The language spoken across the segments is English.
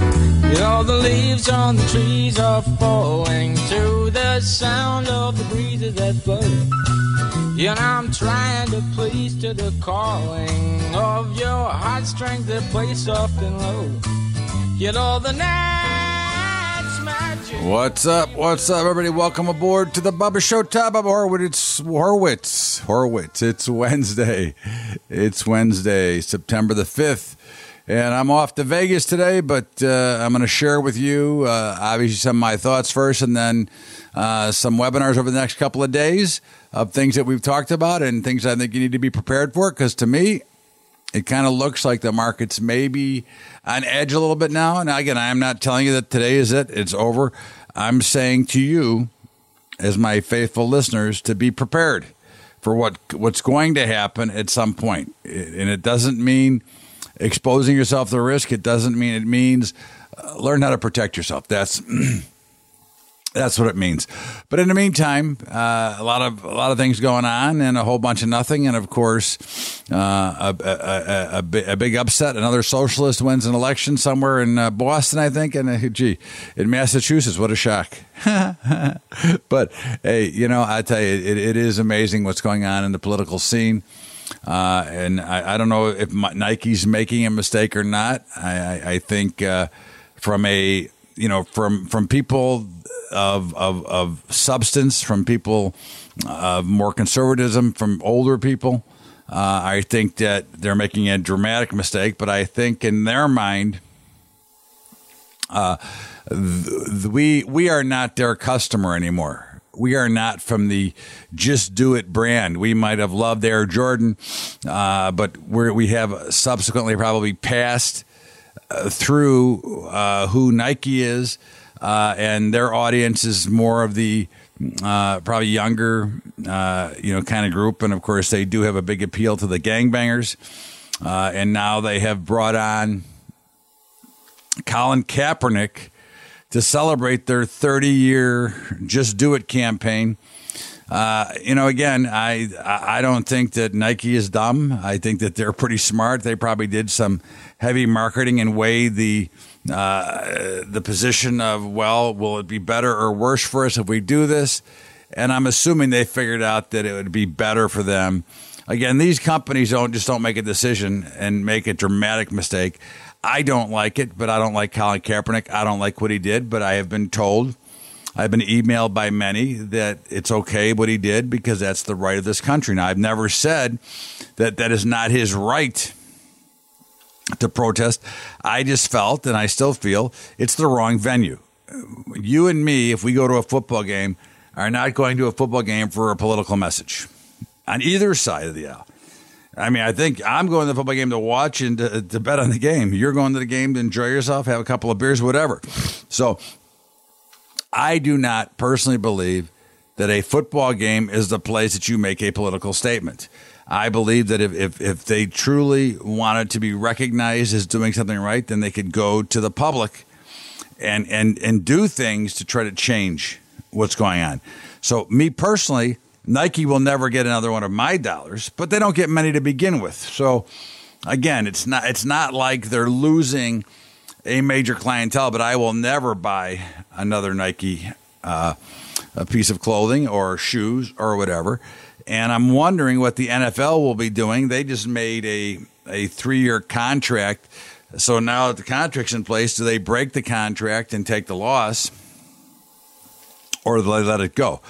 You know the leaves on the trees are falling to the sound of the breezes that blow. Know I'm trying to please to the calling of your heartstrings that play soft and low. You know the night What's up? What's up, everybody? Welcome aboard to the Bubba Show. Top of Horwitz. It's Horwitz. Horwitz. It's Wednesday. It's Wednesday, September the 5th. And I'm off to Vegas today, but uh, I'm going to share with you, uh, obviously, some of my thoughts first and then uh, some webinars over the next couple of days of things that we've talked about and things I think you need to be prepared for. Because to me, it kind of looks like the market's maybe on edge a little bit now. And again, I'm not telling you that today is it, it's over. I'm saying to you, as my faithful listeners, to be prepared for what what's going to happen at some point. And it doesn't mean exposing yourself to risk. It doesn't mean it means uh, learn how to protect yourself. That's That's what it means. But in the meantime, uh, a lot of a lot of things going on, and a whole bunch of nothing, and of course, uh, a, a, a, a, big upset. Another socialist wins an election somewhere in uh, Boston, I think, and uh, gee, in Massachusetts. What a shock! but hey, you know, I tell you, it, it is amazing what's going on in the political scene. Uh, and I, I, don't know if Nike's making a mistake or not. I, I, I think uh, from a you know from from people of, of, of substance from people of more conservatism from older people. Uh, I think that they're making a dramatic mistake, but I think in their mind, uh, th- we we are not their customer anymore. We are not from the just do it brand. We might have loved Air Jordan, uh, but we have subsequently probably passed uh, through uh, who Nike is uh, and their audience is more of the uh, probably younger, uh, you know, kind of group. And of course, they do have a big appeal to the gangbangers. And now they have brought on Colin Kaepernick to celebrate their 30 year Just Do It campaign. Uh, you know, again, I I don't think that Nike is dumb. I think that they're pretty smart. They probably did some heavy marketing and weighed the uh, the position of, well, will it be better or worse for us if we do this? And I'm assuming they figured out that it would be better for them. Again, these companies don't just don't make a decision and make a dramatic mistake. I don't like it, but I don't like Colin Kaepernick. I don't like what he did, but I have been told, I've been emailed by many that it's okay what he did because that's the right of this country. Now, I've never said that that is not his right to protest. I just felt, and I still feel, it's the wrong venue. You and me, if we go to a football game, are not going to a football game for a political message on either side of the aisle. I mean, I think I'm going to the football game to watch and to, to bet on the game. You're going to the game to enjoy yourself, have a couple of beers, whatever. So I do not personally believe that a football game is the place that you make a political statement. I believe that if, if, if they truly wanted to be recognized as doing something right, then they could go to the public and, and, and do things to try to change what's going on. So, me personally, Nike will never get another one of my dollars, but they don't get many to begin with. So, again, it's not it's not like they're losing a major clientele, but I will never buy another Nike uh, a piece of clothing or shoes or whatever and I'm wondering what the NFL will be doing. They just made a a three year contract, so now that the contract's in place, do they break the contract and take the loss, or do they let it go?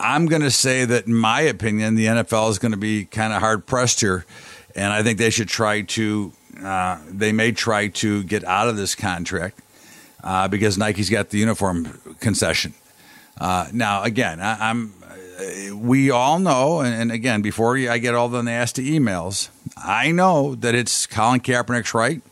I'm going to say that, in my opinion, the NFL is going to be kind of hard pressed here, and I think they should try to. Uh, they may try to get out of this contract uh, because Nike's got the uniform concession. Uh, now, again, I, I'm we all know, and again, before I get all the nasty emails, I know that it's Colin Kaepernick's right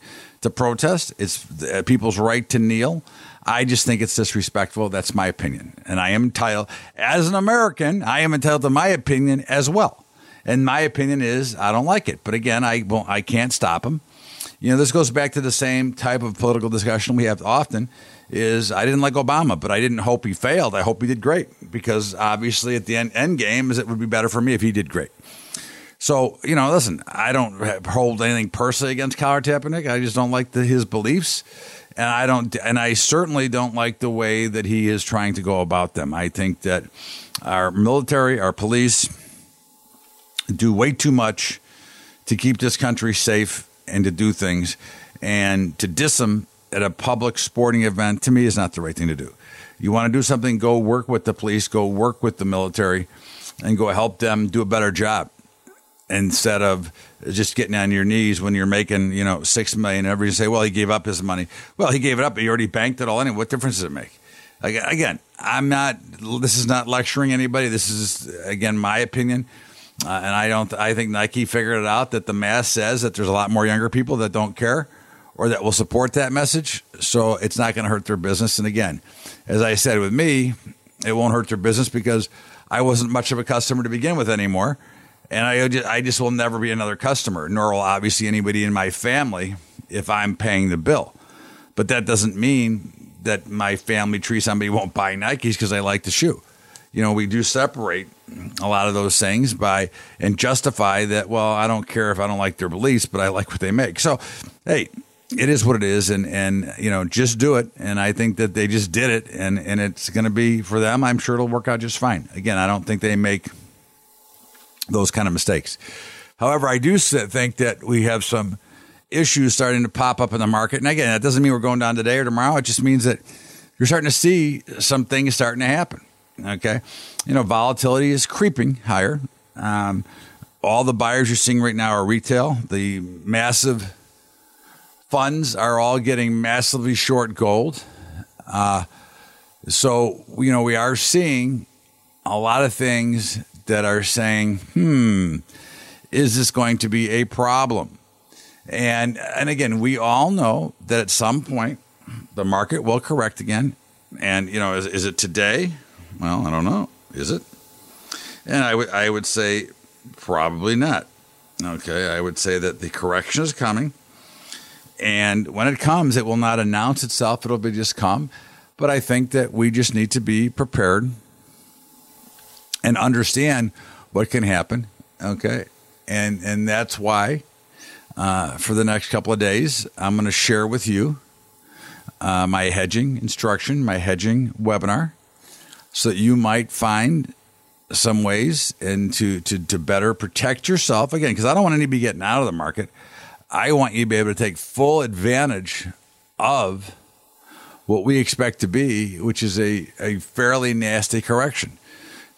to protest. It's uh, people's right to kneel. I just think it's disrespectful. That's my opinion. And I am entitled, as an American, I am entitled to my opinion as well. And my opinion is I don't like it. But again, I, I can't stop them. You know, this goes back to the same type of political discussion we have often is I didn't like Obama, but I didn't hope he failed. I hope he did great because obviously at the end, end game is it would be better for me if he did great. So, you know, listen, I don't hold anything personally against Colin Kaepernick. I just don't like the, his beliefs. And I don't, and I certainly don't like the way that he is trying to go about them. I think that our military, our police do way too much to keep this country safe and to do things. And to diss them at a public sporting event, to me, is not the right thing to do. You want to do something, go work with the police, go work with the military, and go help them do a better job instead of just getting on your knees when you're making, you know, six million. Everybody say, well, he gave up his money. Well, he gave it up, he already banked it all anyway. What difference does it make? Again, I'm not, this is not lecturing anybody. This is, again, my opinion. Uh, and I don't, I think Nike figured it out that the mass says that there's a lot more younger people that don't care or that will support that message. So it's not going to hurt their business. And again, as I said with me, it won't hurt their business because I wasn't much of a customer to begin with anymore and I just, I just will never be another customer, nor will obviously anybody in my family if I'm paying the bill. But that doesn't mean that my family tree somebody won't buy Nikes because I like the shoe. You know, we do separate a lot of those things by and justify that. Well, I don't care if I don't like their beliefs, but I like what they make. So, hey, it is what it is, and and you know, just do it. And I think that they just did it, and and it's going to be for them. I'm sure it'll work out just fine. Again, I don't think they make those kind of mistakes. However, I do think that we have some issues starting to pop up in the market. And again, that doesn't mean we're going down today or tomorrow. It just means that you're starting to see some things starting to happen. Okay. You know, volatility is creeping higher. Um, all the buyers you're seeing right now are retail. The massive funds are all getting massively short gold. Uh, so, you know, we are seeing a lot of things that are saying, hmm, is this going to be a problem? And and again, we all know that at some point the market will correct again. And you know, is, is it today? Well, I don't know. Is it? And I I would say probably not. Okay, I would say that the correction is coming, and when it comes, it will not announce itself. It'll be just come. But I think that we just need to be prepared and understand what can happen. Okay, and and that's why uh, for the next couple of days I'm going to share with you uh, my hedging instruction, my hedging webinar, so that you might find some ways and to to to better protect yourself again because I don't want anybody getting out of the market. I want you to be able to take full advantage of what we expect to be, which is a, a fairly nasty correction.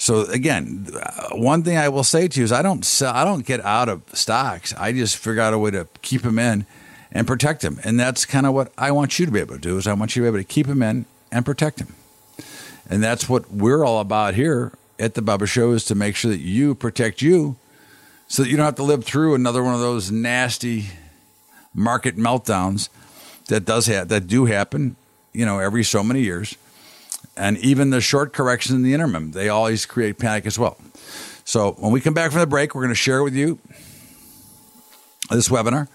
So again, uh, one thing I will say to you is I don't sell, I don't get out of stocks. I just figure out a way to keep them in and protect them. And that's kind of what I want you to be able to do is I want you to be able to keep them in and protect them. And that's what we're all about here at the Bubba Show is to make sure that you protect you so that you don't have to live through another one of those nasty market meltdowns that does ha- that do happen, you know, every so many years and even the short corrections in the interim, they always create panic as well. So when we come back from the break, we're going to share with you this webinar.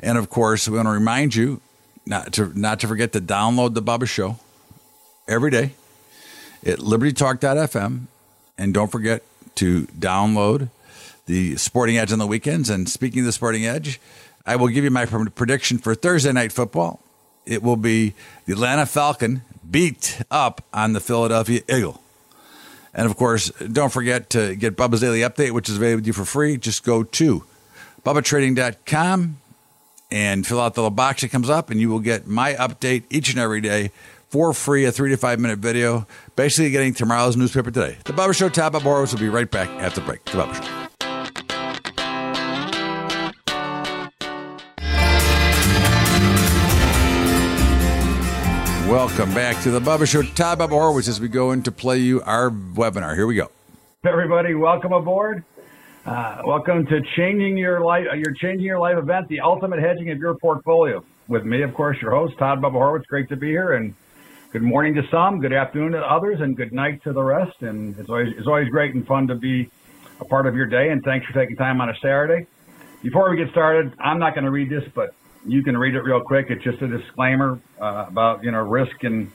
And of course, we want to remind you not to not to forget to download the Bubba Show every day at libertytalk.fm. And don't forget to download the Sporting Edge on the weekends. And speaking of the Sporting Edge, I will give you my prediction for Thursday night football. It will be the Atlanta Falcon beat up on the Philadelphia Eagle. And of course, don't forget to get Bubba's Daily Update, which is available to you for free. Just go to BubbaTrading.com and fill out the little box that comes up, and you will get my update each and every day for free, a three to five minute video, basically getting tomorrow's newspaper today. The Bubba Show, Todd Bubba Horwitz will be right back after the break. The Bubba Show. Welcome back to the Bubba Show. Todd Bubba Horwitz as we go in to play you our webinar. Here we go. Everybody, welcome aboard. Uh, welcome to changing your life. Uh, your changing your life event, the ultimate hedging of your portfolio. with me, of course, your host, Todd Bubba Horwitz. Great to be here. And good morning to some, good afternoon to others, and good night to the rest. And it's always, it's always great and fun to be a part of your day. And thanks for taking time on a Saturday. Before we get started, I'm not going to read this, but you can read it real quick. It's just a disclaimer uh, about, you know, risk and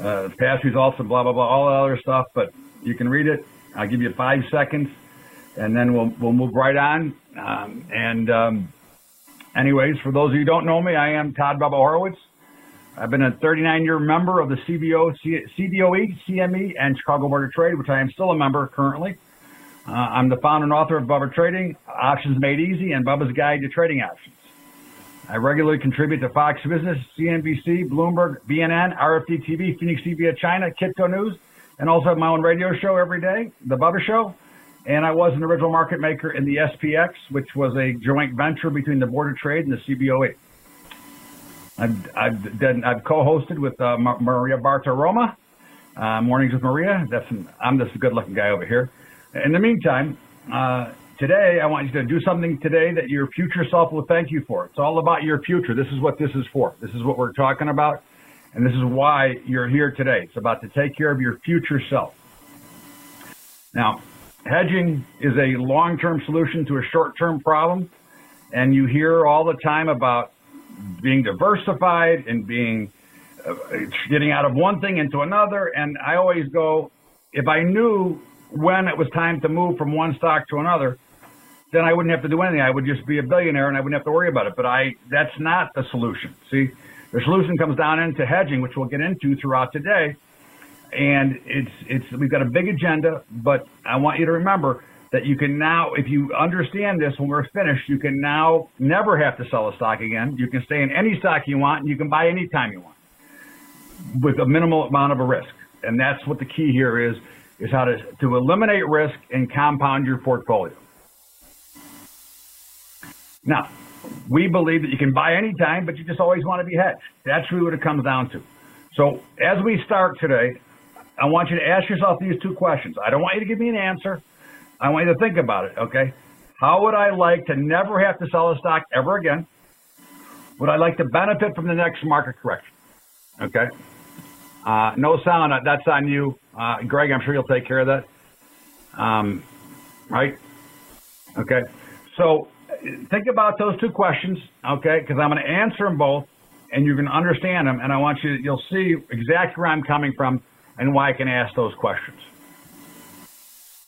uh, past results and blah, blah, blah, all that other stuff. But you can read it. I'll give you five seconds and then we'll, we'll move right on. Um, and, um, anyways, for those of you who don't know me, I am Todd Bubba Horwitz. I've been a 39 year member of the CBO, C- CBOE, CME, and Chicago Board of Trade, which I am still a member currently. Uh, I'm the founder and author of Bubba Trading, Options Made Easy, and Bubba's Guide to Trading Options. I regularly contribute to Fox Business, CNBC, Bloomberg, BNN, RFD TV, Phoenix TV China, Kitco News, and also have my own radio show every day, The Bubba Show. And I was an original market maker in the SPX, which was a joint venture between the Board of Trade and the CBOE. I've, I've, done, I've co-hosted with uh, Maria Bartiromo, uh, Mornings with Maria. That's I'm a good-looking guy over here. In the meantime, uh, today I want you to do something today that your future self will thank you for. It's all about your future. This is what this is for. This is what we're talking about, and this is why you're here today. It's about to take care of your future self. Now, hedging is a long-term solution to a short-term problem, and you hear all the time about being diversified and being uh, getting out of one thing into another. And I always go, if I knew when it was time to move from one stock to another, then I wouldn't have to do anything. I would just be a billionaire and I wouldn't have to worry about it. But I, that's not the solution. See, the solution comes down into hedging, which we'll get into throughout today. And it's, it's, we've got a big agenda, but I want you to remember that you can now, if you understand this when we're finished, you can now never have to sell a stock again. You can stay in any stock you want and you can buy anytime you want with a minimal amount of a risk. And that's what the key here is is how to, to eliminate risk and compound your portfolio. Now, we believe that you can buy anytime, but you just always want to be hedged. That's really what it comes down to. So as we start today, I want you to ask yourself these two questions. I don't want you to give me an answer. I want you to think about it, okay? How would I like to never have to sell a stock ever again? Would I like to benefit from the next market correction? Okay? Uh, no sound. That's on you. Uh, Greg, I'm sure you'll take care of that. Um, right? Okay. So think about those two questions, okay? Because I'm going to answer them both, and going to understand them, and I want you. To, you'll see exactly where I'm coming from and why I can ask those questions.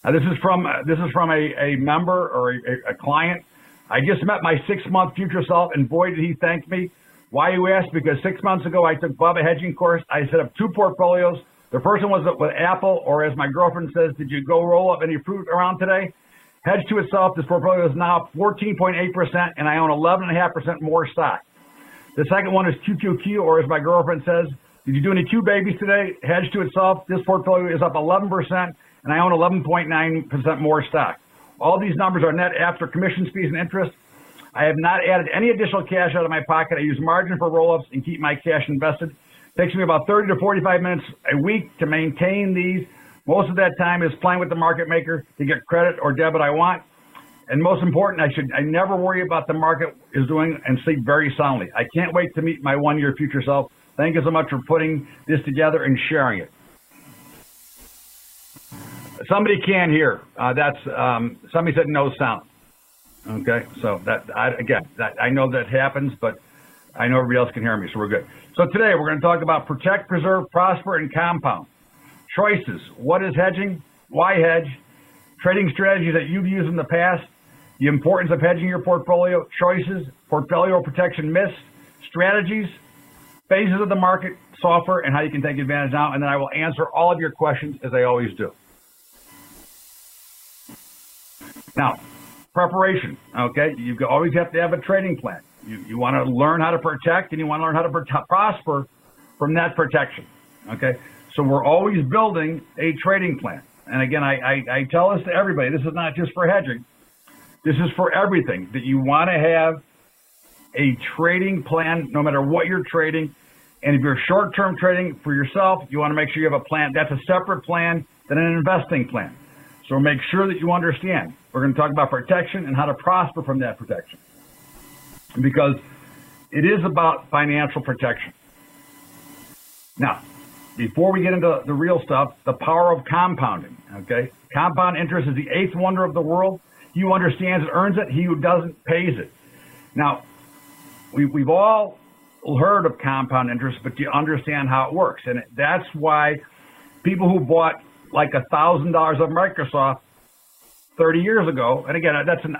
Now, this is from this is from a, a member or a, a client. I just met my six month future self, and boy, did he thank me. Why you ask? Because six months ago I took Bubba hedging course. I set up two portfolios. The first one was with Apple, or as my girlfriend says, did you go roll up any fruit around today? Hedge to itself, this portfolio is now 14.8%, and I own 11.5% more stock. The second one is QQQ, or as my girlfriend says, did you do any Q babies today? Hedge to itself, this portfolio is up 11%, and I own 11.9% more stock. All these numbers are net after commissions, fees, and interest. I have not added any additional cash out of my pocket. I use margin for roll-ups and keep my cash invested. It takes me about 30 to 45 minutes a week to maintain these. Most of that time is playing with the market maker to get credit or debit I want. And most important, I should I never worry about the market is doing and sleep very soundly. I can't wait to meet my one-year future self. Thank you so much for putting this together and sharing it. Somebody can hear. Uh, that's um, somebody said no sound. Okay, so that I, again, that, I know that happens, but I know everybody else can hear me, so we're good. So today we're going to talk about protect, preserve, prosper, and compound. Choices. What is hedging? Why hedge? Trading strategies that you've used in the past. The importance of hedging your portfolio. Choices. Portfolio protection myths. Strategies. Phases of the market. Software and how you can take advantage now. And then I will answer all of your questions as I always do. Now, preparation. Okay, you always have to have a trading plan. You, you want to learn how to protect and you want to learn how to prosper from that protection. Okay, so we're always building a trading plan. And again, I, I, I tell this to everybody. This is not just for hedging. This is for everything that you want to have a trading plan, no matter what you're trading. And if you're short-term trading for yourself, you want to make sure you have a plan. That's a separate plan than an investing plan. So make sure that you understand. We're going to talk about protection and how to prosper from that protection. Because it is about financial protection. Now, before we get into the real stuff, the power of compounding. Okay, compound interest is the eighth wonder of the world. He who understands it earns it. He who doesn't pays it. Now, we, we've all heard of compound interest, but do you understand how it works? And that's why people who bought like a thousand dollars of Microsoft 30 years ago, and again, that's an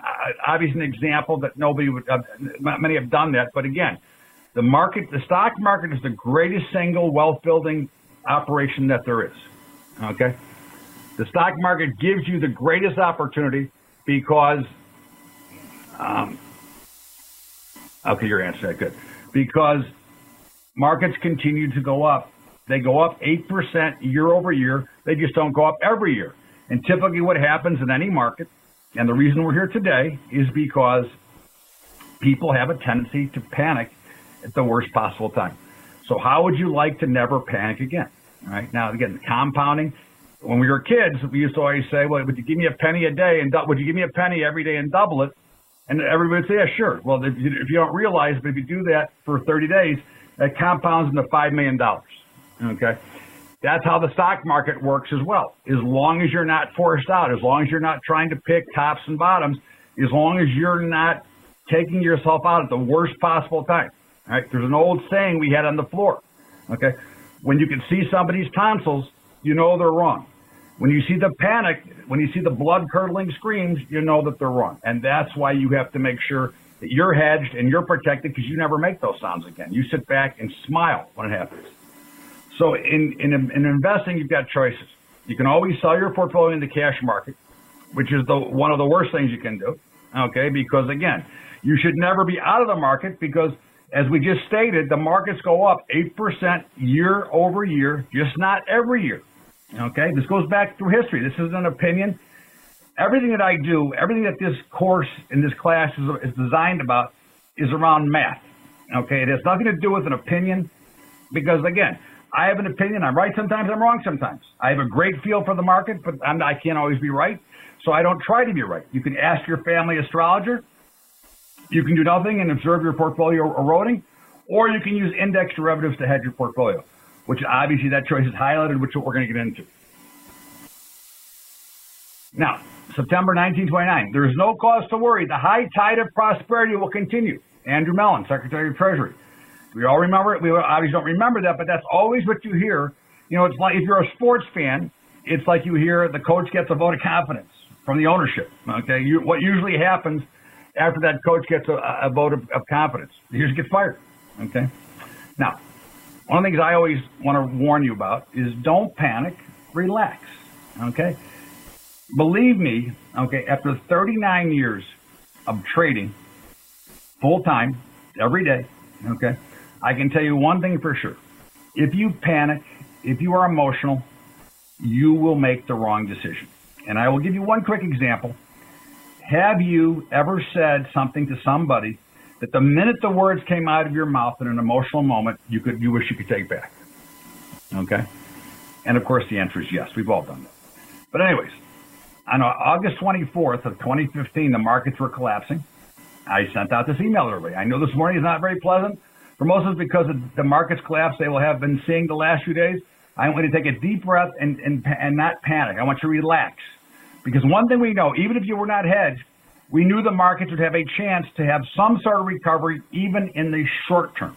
obvious an example that nobody would, uh, many have done that, but again, the market, the stock market is the greatest single wealth building operation that there is. Okay, the stock market gives you the greatest opportunity because, um, okay, your answer that good because markets continue to go up. They go up 8% year over year. They just don't go up every year. And typically what happens in any market, and the reason we're here today is because people have a tendency to panic at the worst possible time. So how would you like to never panic again? All right. Now, again, compounding. When we were kids, we used to always say, well, would you give me a penny a day and would you give me a penny every day and double it? And everybody would say, yeah, sure. Well, if you, if you don't realize, but if you do that for 30 days, that compounds into $5 million. Okay. That's how the stock market works as well. As long as you're not forced out, as long as you're not trying to pick tops and bottoms, as long as you're not taking yourself out at the worst possible time. Right. There's an old saying we had on the floor. Okay. When you can see somebody's tonsils, you know they're wrong. When you see the panic, when you see the blood curdling screams, you know that they're wrong. And that's why you have to make sure that you're hedged and you're protected because you never make those sounds again. You sit back and smile when it happens. So in, in, in investing, you've got choices. You can always sell your portfolio in the cash market, which is the one of the worst things you can do. Okay, because again, you should never be out of the market because as we just stated, the markets go up 8% year over year, just not every year. Okay, this goes back through history. This is an opinion. Everything that I do, everything that this course in this class is, is designed about is around math. Okay, it has nothing to do with an opinion because, again, I have an opinion. I'm right sometimes, I'm wrong sometimes. I have a great feel for the market, but I'm, I can't always be right. So I don't try to be right. You can ask your family astrologer. You can do nothing and observe your portfolio eroding, or you can use index derivatives to hedge your portfolio, which obviously that choice is highlighted, which we're going to get into. Now, September 1929, there is no cause to worry. The high tide of prosperity will continue. Andrew Mellon, Secretary of Treasury. We all remember it. We obviously don't remember that, but that's always what you hear. You know, it's like if you're a sports fan, it's like you hear the coach gets a vote of confidence from the ownership. Okay, you, what usually happens after that coach gets a, a vote of, of confidence, he just gets fired. Okay, now one of the things I always want to warn you about is don't panic, relax. Okay, believe me. Okay, after 39 years of trading full time every day. Okay I can tell you one thing for sure. If you panic, if you are emotional, you will make the wrong decision. And I will give you one quick example. Have you ever said something to somebody that the minute the words came out of your mouth in an emotional moment, you could you wish you could take back? Okay? And of course the answer is yes. We've all done that. But anyways, on August 24th of 2015, the markets were collapsing. I sent out this email early. I know this morning is not very pleasant, for most of us, because of the markets collapse they will have been seeing the last few days, I want you to take a deep breath and, and, and not panic. I want you to relax. Because one thing we know, even if you were not hedged, we knew the markets would have a chance to have some sort of recovery, even in the short term.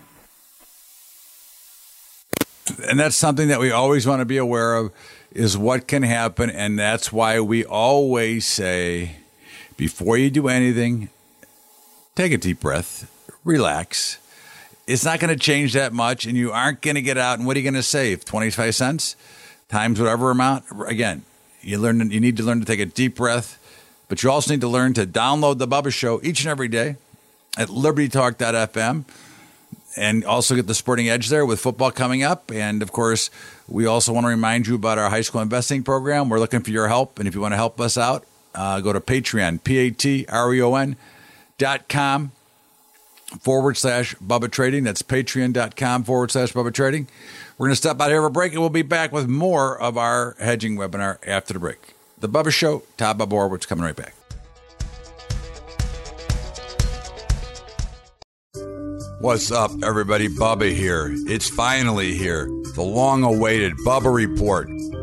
And that's something that we always want to be aware of is what can happen. And that's why we always say before you do anything, take a deep breath, relax, it's not going to change that much, and you aren't going to get out. And what are you going to save? Twenty five cents times whatever amount. Again, you learn. You need to learn to take a deep breath, but you also need to learn to download the Bubba Show each and every day at LibertyTalk.fm, and also get the Sporting Edge there with football coming up. And of course, we also want to remind you about our high school investing program. We're looking for your help, and if you want to help us out, uh, go to Patreon, P A T R E O N dot com forward slash Bubba Trading. That's patreon.com forward slash Bubba Trading. We're going to step out here for a break and we'll be back with more of our hedging webinar after the break. The Bubba Show, Todd Bubba Horwitz coming right back. What's up, everybody? Bubba here. It's finally here. The long awaited Bubba Report,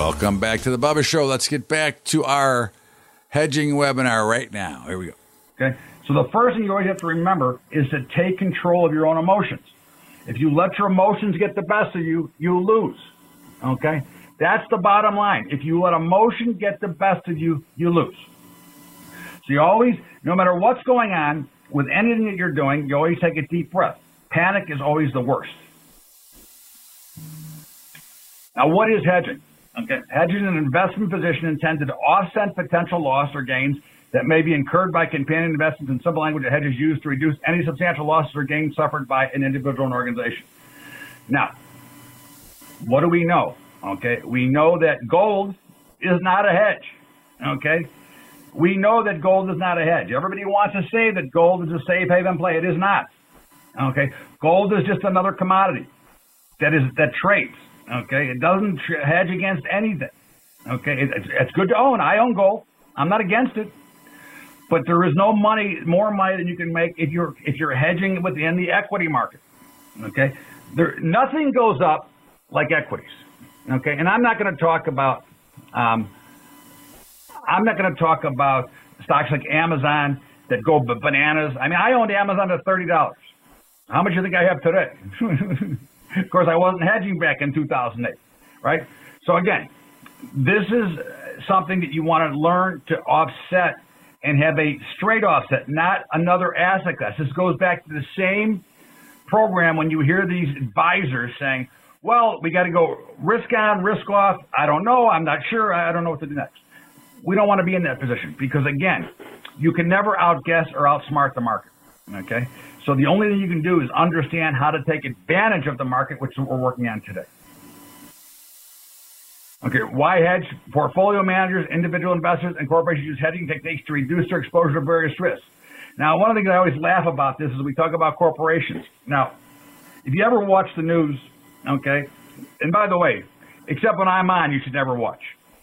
Welcome back to the Bubba Show. Let's get back to our hedging webinar right now. Here we go. Okay. So the first thing you always have to remember is to take control of your own emotions. If you let your emotions get the best of you, you lose. Okay? That's the bottom line. If you let emotion get the best of you, you lose. So you always, no matter what's going on with anything that you're doing, you always take a deep breath. Panic is always the worst. Now, what is hedging? Okay. Hedging is an investment position intended to offset potential loss or gains that may be incurred by companion investments in simple language that hedges used to reduce any substantial losses or gains suffered by an individual and organization. Now, what do we know? Okay. We know that gold is not a hedge. Okay. We know that gold is not a hedge. Everybody wants to say that gold is a safe haven play. It is not. Okay. Gold is just another commodity that is, that trades. Okay, it doesn't hedge against anything. Okay, it, it's, it's good to own. I own gold. I'm not against it, but there is no money, more money than you can make if you're if you're hedging within the equity market. Okay, there nothing goes up like equities. Okay, and I'm not going to talk about. Um, I'm not going to talk about stocks like Amazon that go bananas. I mean, I owned Amazon at thirty dollars. How much do you think I have today? Of course, I wasn't hedging back in 2008, right? So again, this is something that you want to learn to offset and have a straight offset, not another asset class. This goes back to the same program when you hear these advisors saying, well, we got to go risk on, risk off. I don't know. I'm not sure. I don't know what to do next. We don't want to be in that position because, again, you can never outguess or outsmart the market. Okay? So the only thing you can do is understand how to take advantage of the market, which we're working on today. Okay, why hedge? Portfolio managers, individual investors, and corporations use hedging techniques to reduce their exposure to various risks. Now, one of the things I always laugh about this is we talk about corporations. Now, if you ever watch the news, okay, and by the way, except when I'm on, you should never watch,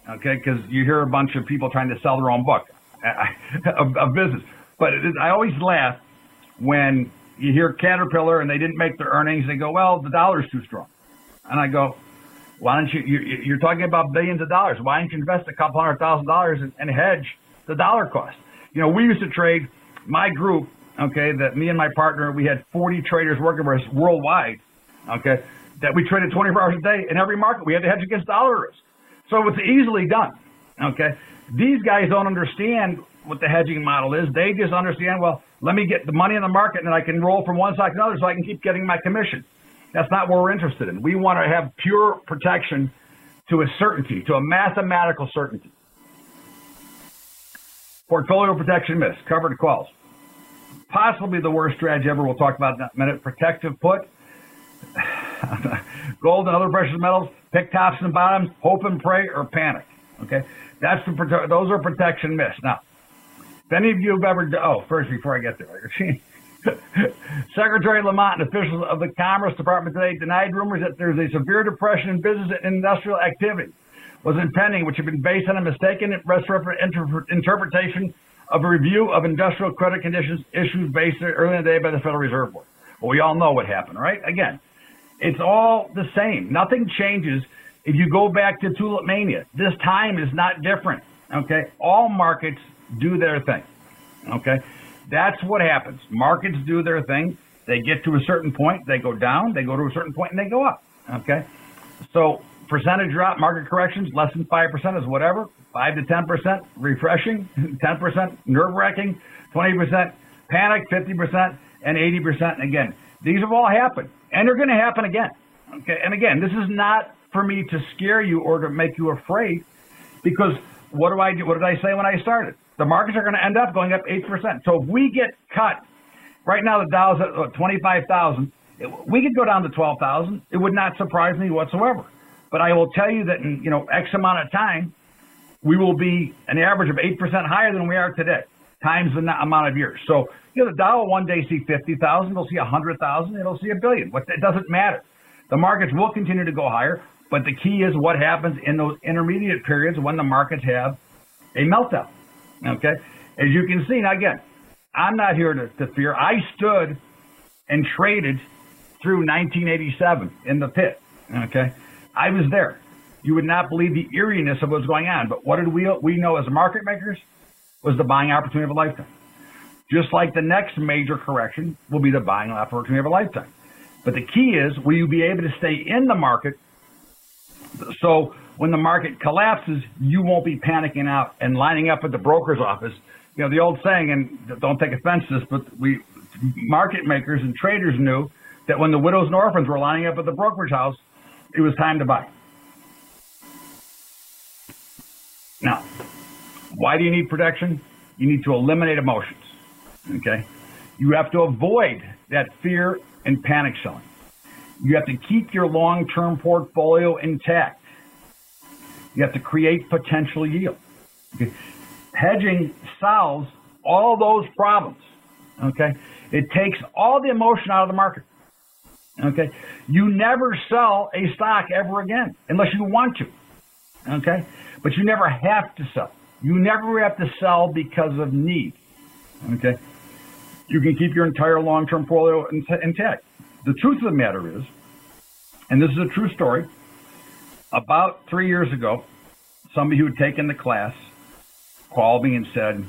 okay, because you hear a bunch of people trying to sell their own book of, of business. But I always laugh when you hear Caterpillar and they didn't make their earnings, they go, well, the dollar's too strong. And I go, why don't you, you are talking about billions of dollars. Why don't you invest a couple hundred thousand dollars and, hedge the dollar cost? You know, we used to trade my group, okay, that me and my partner, we had 40 traders working for us worldwide, okay, that we traded 24 hours a day in every market. We had to hedge against dollar risk. So it's easily done, okay? These guys don't understand what the hedging model is. They just understand, well, let me get the money in the market and I can roll from one side to another so I can keep getting my commission. That's not what we're interested in. We want to have pure protection to a certainty, to a mathematical certainty. Portfolio protection myths, covered calls. Possibly the worst strategy ever. We'll talk about in a minute. Protective put. Gold and other precious metals. Pick tops and bottoms. Hope and pray or panic. Okay, that's the those are protection myths. Now, if any of you have ever, oh, first, before I get there, Secretary Lamont and officials of the Commerce Department today denied rumors that there's a severe depression in business and industrial activity was impending, which had been based on a mistaken interpretation of a review of industrial credit conditions issued based earlier in the day by the Federal Reserve Board. Well, we all know what happened, right? Again, it's all the same. Nothing changes if you go back to tulip mania. This time is not different. Okay, all markets do their thing. Okay? That's what happens. Markets do their thing. They get to a certain point, they go down, they go to a certain point, and they go up. Okay. So percentage drop, market corrections, less than 5% is whatever. 5 to 10% refreshing, 10% nerve wracking, 20% panic, 50%, and 80%. And again, these have all happened and they're going to happen again. Okay. And again, this is not for me to scare you or to make you afraid because what do I do? What did I say when I started? The markets are going to end up going up 8%. So if we get cut, right now the Dow's at 25,000. We could go down to 12,000. It would not surprise me whatsoever. But I will tell you that in, you know, X amount of time, we will be an average of 8% higher than we are today, times the amount of years. So, you know, the Dow will one day see 50,000, it'll see 100,000, it'll see a billion. But it doesn't matter. The markets will continue to go higher, but the key is what happens in those intermediate periods when the markets have a meltdown. Okay? As you can see, now again, I'm not here to, to fear. I stood and traded through 1987 in the pit. Okay? I was there. You would not believe the eeriness of what was going on. But what did we we know as market makers was the buying opportunity of a lifetime. Just like the next major correction will be the buying opportunity of a lifetime. But the key is, will you be able to stay in the market so when the market collapses, you won't be panicking out and lining up at the broker's office. You know, the old saying, and don't take offense to this, but we market makers and traders knew that when the widows and orphans were lining up at the brokerage house, it was time to buy. Now, why do you need protection? You need to eliminate emotions. Okay? You have to avoid that fear and panic selling. You have to keep your long term portfolio intact. You have to create potential yield. Okay? Hedging solves all those problems. Okay? It takes all the emotion out of the market. Okay? You never sell a stock ever again unless you want to. Okay? But you never have to sell. You never have to sell because of need. Okay? You can keep your entire long term portfolio intact. The truth of the matter is, and this is a true story, about three years ago, somebody who had taken the class called me and said,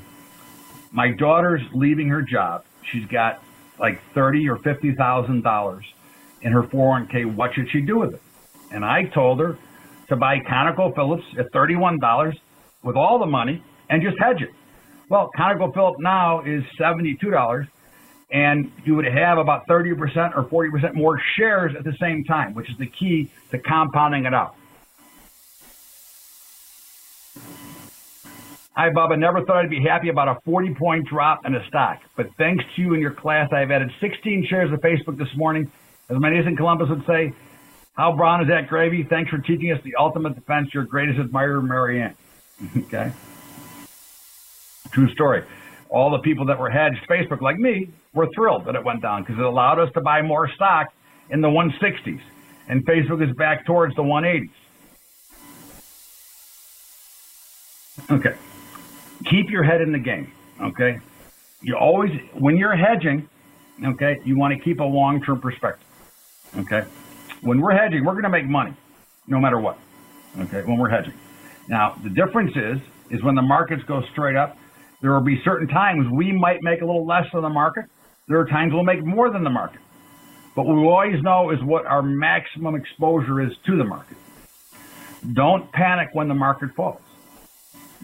My daughter's leaving her job. She's got like thirty or fifty thousand dollars in her 401k. What should she do with it? And I told her to buy ConocoPhillips at $31 with all the money and just hedge it. Well, ConocoPhillips now is $72 and you would have about 30% or 40% more shares at the same time, which is the key to compounding it out. Hi, Bob. I never thought I'd be happy about a 40 point drop in a stock, but thanks to you and your class, I've added 16 shares of Facebook this morning. As my niece in Columbus would say, how brown is that gravy? Thanks for teaching us the ultimate defense. Your greatest admirer, Marianne. okay. True story all the people that were hedged Facebook, like me, were thrilled that it went down because it allowed us to buy more stock in the 160s. And Facebook is back towards the 180s. Okay. Keep your head in the game. Okay. You always, when you're hedging, okay, you want to keep a long term perspective. Okay. When we're hedging, we're going to make money no matter what. Okay. When we're hedging. Now, the difference is, is when the markets go straight up, there will be certain times we might make a little less than the market. There are times we'll make more than the market. But what we always know is what our maximum exposure is to the market. Don't panic when the market falls.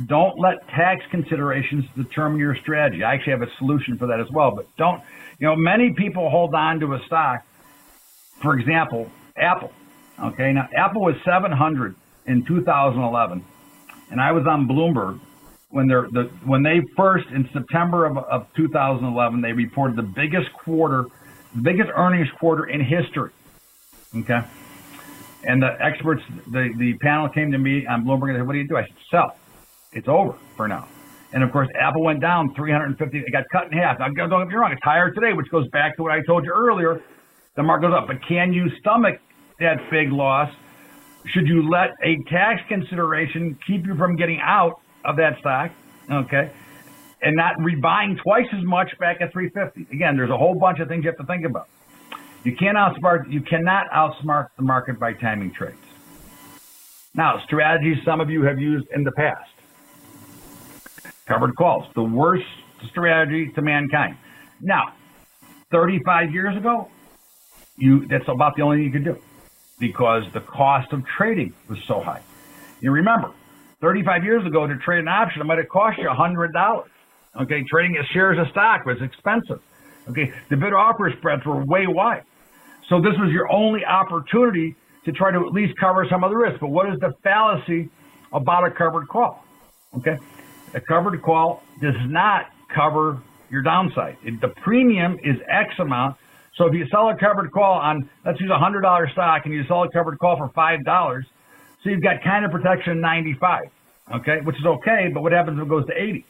Don't let tax considerations determine your strategy. I actually have a solution for that as well, but don't, you know, many people hold on to a stock. For example, Apple. Okay, now Apple was 700 in 2011, and I was on Bloomberg when they're the when they first in September of, of 2011 they reported the biggest quarter, the biggest earnings quarter in history. Okay, and the experts, the the panel came to me on Bloomberg and said, "What do you do?" I said, "Sell. It's over for now." And of course, Apple went down 350. It got cut in half. Now, don't get me wrong; it's higher today, which goes back to what I told you earlier. The market goes up, but can you stomach that big loss? Should you let a tax consideration keep you from getting out of that stock, okay, and not rebuying twice as much back at 350. Again, there's a whole bunch of things you have to think about. You can't outsmart you cannot outsmart the market by timing trades. Now, strategies some of you have used in the past. Covered calls, the worst strategy to mankind. Now, 35 years ago, you that's about the only thing you could do. because the cost of trading was so high. You remember, 35 years ago to trade an option, it might have cost you $100. Okay, trading shares of stock was expensive. Okay, the bid offer spreads were way wide. So this was your only opportunity to try to at least cover some of the risk. But what is the fallacy about a covered call? Okay, a covered call does not cover your downside. It, the premium is X amount. So if you sell a covered call on, let's use a hundred dollar stock, and you sell a covered call for five dollars, so you've got kind of protection 95, okay, which is okay. But what happens if it goes to 80?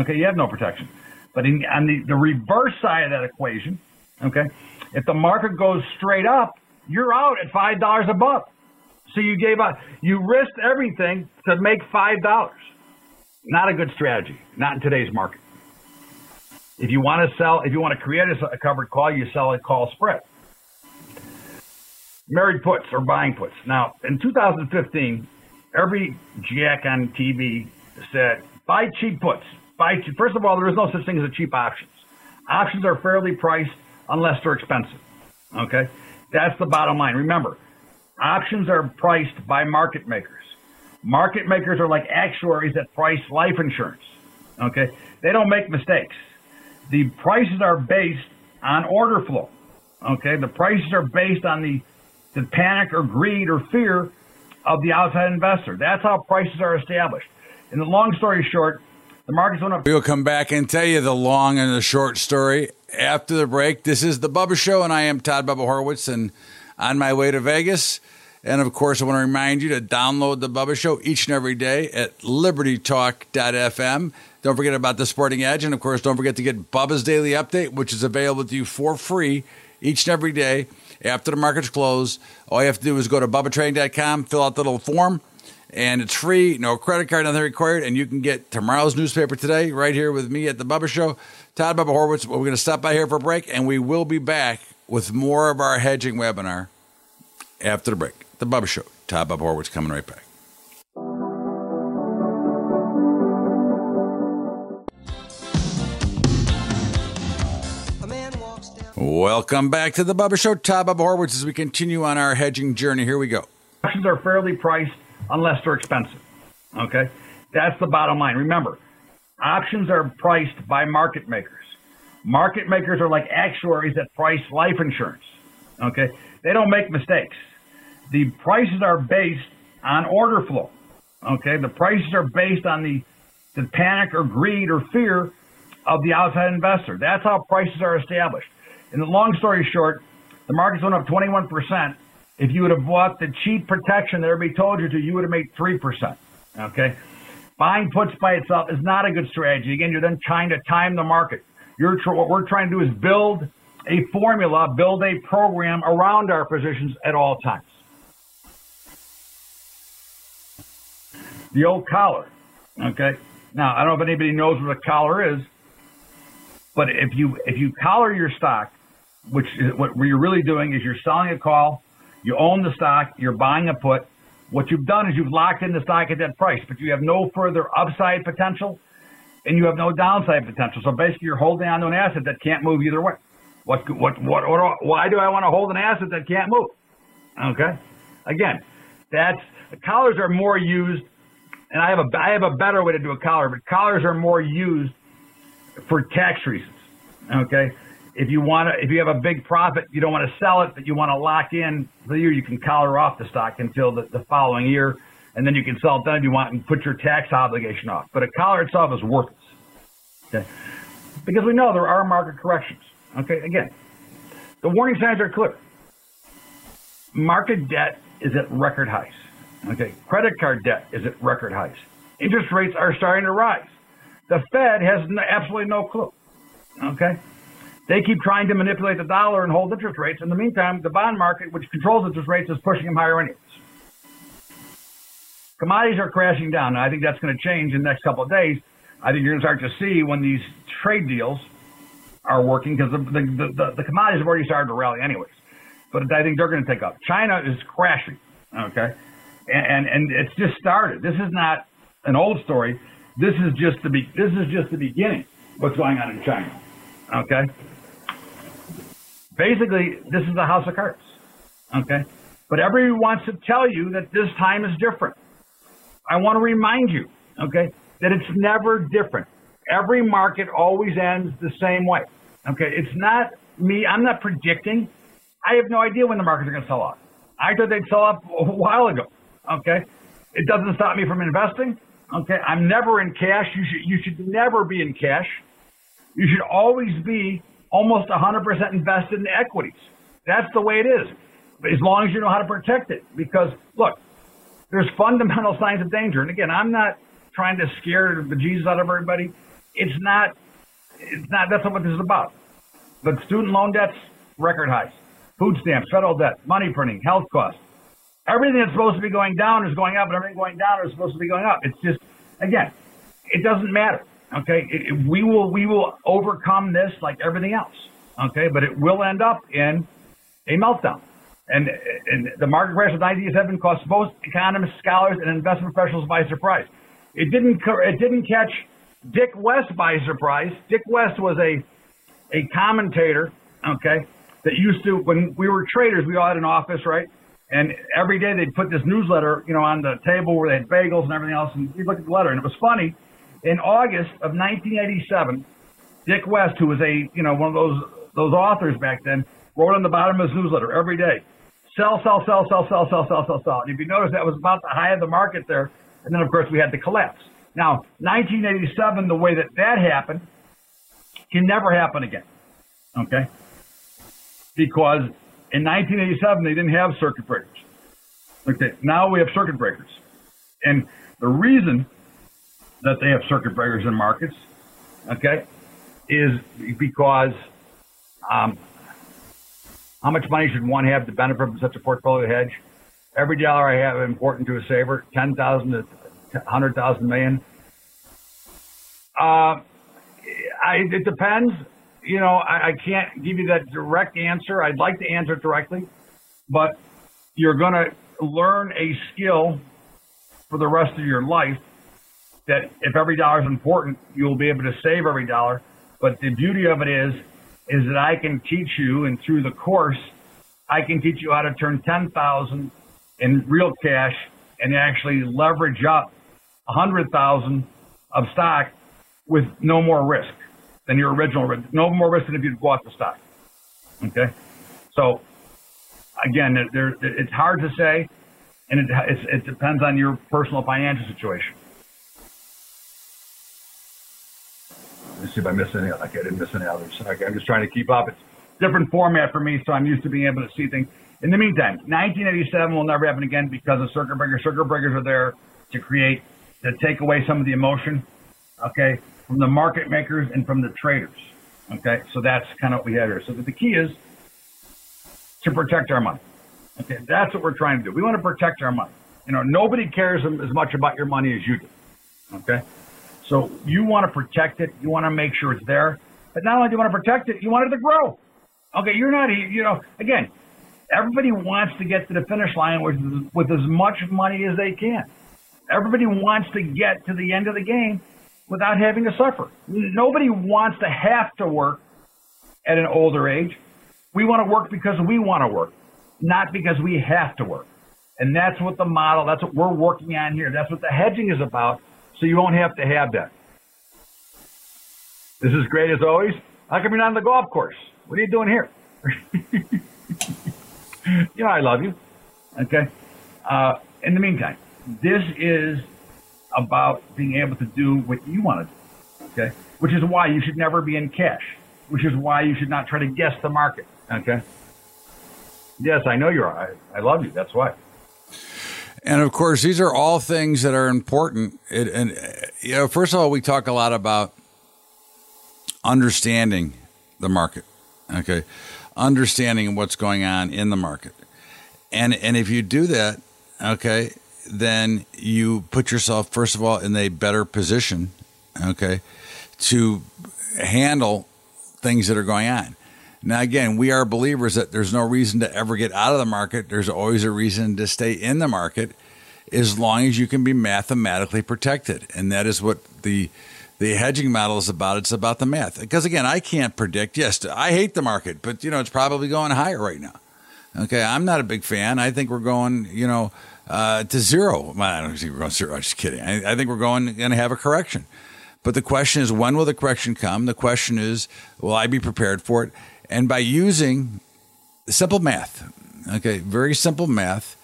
Okay, you have no protection. But in, on the, the reverse side of that equation, okay, if the market goes straight up, you're out at five dollars above. So you gave up, you risked everything to make five dollars. Not a good strategy. Not in today's market. If you want to sell, if you want to create a, covered call, you sell a call spread. Married puts or buying puts. Now, in 2015, every jack on TV said, buy cheap puts. Buy cheap. First of all, there is no such thing as a cheap options. Options are fairly priced unless they're expensive. Okay? That's the bottom line. Remember, options are priced by market makers. Market makers are like actuaries that price life insurance. Okay? They don't make mistakes. The prices are based on order flow. Okay? The prices are based on the, the panic or greed or fear of the outside investor. That's how prices are established. In the long story short, the markets went up. We'll come back and tell you the long and the short story after the break. This is the Bubba Show, and I am Todd Bubba Horwitz, and on my way to Vegas. And of course, I want to remind you to download the Bubba Show each and every day at libertytalk.fm. Don't forget about the Sporting Edge. And of course, don't forget to get Bubba's Daily Update, which is available to you for free each and every day after the markets close. All you have to do is go to bubbatrading.com, fill out the little form, and it's free, no credit card, nothing required. And you can get tomorrow's newspaper today right here with me at the Bubba Show. Todd Bubba Horwitz. We're going to stop by here for a break, and we will be back with more of our hedging webinar after the break. The Bubba Show. Todd Bubba Horwitz coming right back. Welcome back to the Bubba Show. Todd Bubba Horwitz as we continue on our hedging journey. Here we go. Options are fairly priced unless they're expensive. Okay? That's the bottom line. Remember, options are priced by market makers. Market makers are like actuaries that price life insurance. Okay? They don't make mistakes. The prices are based on order flow. Okay? The prices are based on the, the panic or greed or fear of the outside investor. That's how prices are established. In the long story short, the markets went up 21%. If you would have bought the cheap protection that everybody told you to, you would have made 3%. Okay? Buying puts by itself is not a good strategy. Again, you're then trying to time the market. You're tr- what we're trying to do is build a formula, build a program around our positions at all times. The old collar. Okay? Now, I don't know if anybody knows what a collar is, but if you if you collar your stock, which is what you're really doing is you're selling a call, you own the stock, you're buying a put. What you've done is you've locked in the stock at that price, but you have no further upside potential and you have no downside potential. So basically you're holding on to an asset that can't move either way. What, what, what, what, why do I want to hold an asset that can't move? Okay. Again, that's, collars are more used, and I have a, I have a better way to do a collar, but collars are more used for tax reasons. Okay if you want to, if you have a big profit, you don't want to sell it, but you want to lock in the year, you can collar off the stock until the, the following year, and then you can sell it then if you want and put your tax obligation off. But a collar itself is worthless. Okay, because we know there are market corrections. Okay, again, the warning signs are clear. Market debt is at record highs. Okay, credit card debt is at record highs. Interest rates are starting to rise. The Fed has absolutely no clue. Okay. They keep trying to manipulate the dollar and hold interest rates. In the meantime, the bond market, which controls interest rates, is pushing them higher anyways. Commodities are crashing down. I think that's going to change in the next couple of days. I think you're going to start to see when these trade deals are working because the, the, the, the, commodities have already started to rally anyways. But I think they're going to take up. China is crashing, okay? And, and, it's just started. This is not an old story. This is just the be, this is just the beginning. What's going on in China, okay? basically, this is a house of cards. Okay? But everyone wants to tell you that this time is different. I want to remind you, okay, that it's never different. Every market always ends the same way. Okay, it's not me. I'm not predicting. I have no idea when the markets are going to sell off. I thought they'd sell off a while ago. Okay, it doesn't stop me from investing. Okay, I'm never in cash. You should you should never be in cash. You should always be almost 100% invested in equities. That's the way it is. As long as you know how to protect it. Because look, there's fundamental signs of danger. And again, I'm not trying to scare the Jesus out of everybody. It's not. It's not. That's not what this is about. But student loan debts, record highs. Food stamps, federal debt, money printing, health costs. Everything that's supposed to be going down is going up, and everything going down is supposed to be going up. It's just, again, it doesn't matter. Okay, it, it, we will we will overcome this like everything else. Okay, but it will end up in a meltdown. And, and the market crash of 1987 caused most economists, scholars, and investment professionals by surprise. It didn't it didn't catch Dick West by surprise. Dick West was a a commentator, okay, that used to when we were traders, we all had an office, right? And every day they'd put this newsletter, you know, on the table where they had bagels and everything else, and we'd look at the letter, and it was funny. In August of 1987, Dick West, who was a you know one of those those authors back then, wrote on the bottom of his newsletter every day, sell, sell, sell, sell, sell, sell, sell, sell, sell. And if you notice, that was about the high of the market there, and then of course we had the collapse. Now, 1987, the way that that happened, can never happen again. Okay? Because in 1987, they didn't have circuit breakers. Okay, now we have circuit breakers. And the reason that they have circuit breakers in markets, okay, is because um, how much money should one have to benefit from such a portfolio hedge? Every dollar I have important to a saver, 10,000 to 100,000 million. Uh, I, it depends. You know, I, I can't give you that direct answer. I'd like to answer directly, but you're going to learn a skill for the rest of your life that if every dollar is important, you'll be able to save every dollar. But the beauty of it is, is that I can teach you, and through the course, I can teach you how to turn 10,000 in real cash and actually leverage up 100,000 of stock with no more risk than your original risk. No more risk than if you'd bought the stock. Okay. So again, there, it's hard to say, and it, it depends on your personal financial situation. Let's see if I missed any. Like I didn't miss any others. Okay, I'm just trying to keep up. It's different format for me, so I'm used to being able to see things. In the meantime, 1987 will never happen again because of circuit breakers. Circuit breakers are there to create, to take away some of the emotion. Okay, from the market makers and from the traders. Okay, so that's kind of what we had here. So the key is to protect our money. Okay, that's what we're trying to do. We want to protect our money. You know, nobody cares as much about your money as you do. Okay, so you want to protect it. You want to make sure it's there. But not only do you want to protect it, you want it to grow. Okay, you're not, you know, again, everybody wants to get to the finish line with, with as much money as they can. Everybody wants to get to the end of the game without having to suffer. Nobody wants to have to work at an older age. We want to work because we want to work, not because we have to work. And that's what the model, that's what we're working on here. That's what the hedging is about, so you won't have to have that. This is great as always. How come you're not on the golf course? What are you doing here? you know I love you. Okay. Uh, in the meantime, this is about being able to do what you want to do. Okay. Which is why you should never be in cash. Which is why you should not try to guess the market. Okay. Yes, I know you are. I, I love you. That's why. And of course, these are all things that are important. It, and you know, first of all, we talk a lot about understanding the market. Okay, understanding what's going on in the market, and and if you do that, okay, then you put yourself first of all in a better position, okay, to handle things that are going on. Now, again, we are believers that there's no reason to ever get out of the market. There's always a reason to stay in the market as long as you can be mathematically protected. And that is what the the hedging model is about. It's about the math. Because again, I can't predict. Yes, I hate the market, but you know, it's probably going higher right now. Okay, I'm not a big fan. I think we're going, you know, uh, to zero. Well, I don't think we're going to zero. I'm just kidding. I, I think we're going going to have a correction. But the question is, when will the correction come? The question is, will I be prepared for it? And by using simple math, okay, very simple math,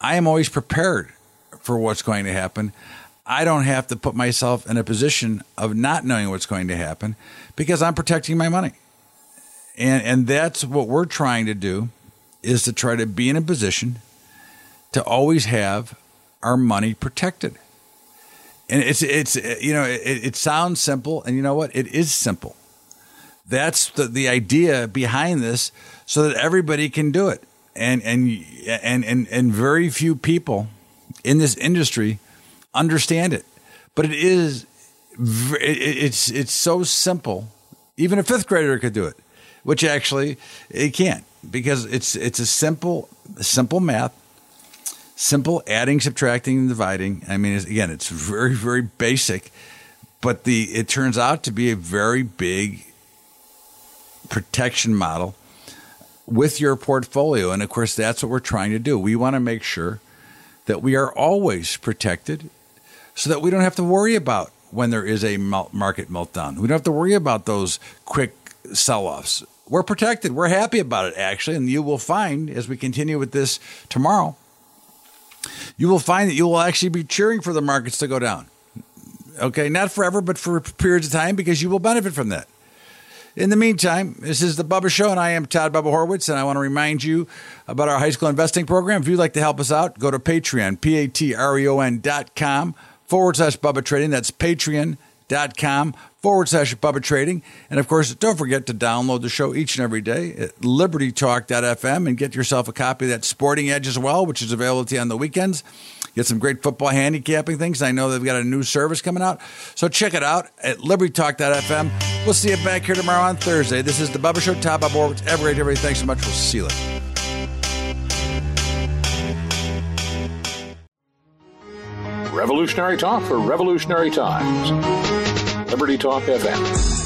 I am always prepared for what's going to happen. I don't have to put myself in a position of not knowing what's going to happen because I'm protecting my money. And and that's what we're trying to do is to try to be in a position to always have our money protected. And it's it's you know it, it sounds simple, and you know what? It is simple. That's the the idea behind this, so that everybody can do it, and and and and and very few people in this industry understand it. But it is it's it's so simple. Even a fifth grader could do it, which actually it can't because it's it's a simple simple math simple adding, subtracting, and dividing. I mean, it's, again, it's very, very basic, but the it turns out to be a very big protection model with your portfolio. And of course, that's what we're trying to do. We want to make sure that we are always protected so that we don't have to worry about when there is a market meltdown. We don't have to worry about those quick sell offs. We're protected. We're happy about it, actually. And you will find as we continue with this tomorrow you will find that you will actually be cheering for the markets to go down. Okay, not forever, but for periods of time because you will benefit from that. In the meantime, this is the Bubba Show, and I am Todd Bubba Horwitz, and I want to remind you about our high school investing program. If you'd like to help us out, go to Patreon, P A T R E O N dot com forward slash Bubba Trading. That's Patreon.com forward slash Bubba Trading. And of course, don't forget to download the show each and every day at libertytalk.fm and get yourself a copy of that Sporting Edge as well, which is available to you on the weekends. Get some great football handicapping things. I know they've got a new service coming out. So check it out at libertytalk.fm. We'll see you back here tomorrow on Thursday. This is the Bubba Show. Todd Bubba Horwitz. Every everybody, thanks so much. We'll see you later. Revolutionary talk for revolutionary times. Liberty Talk FM.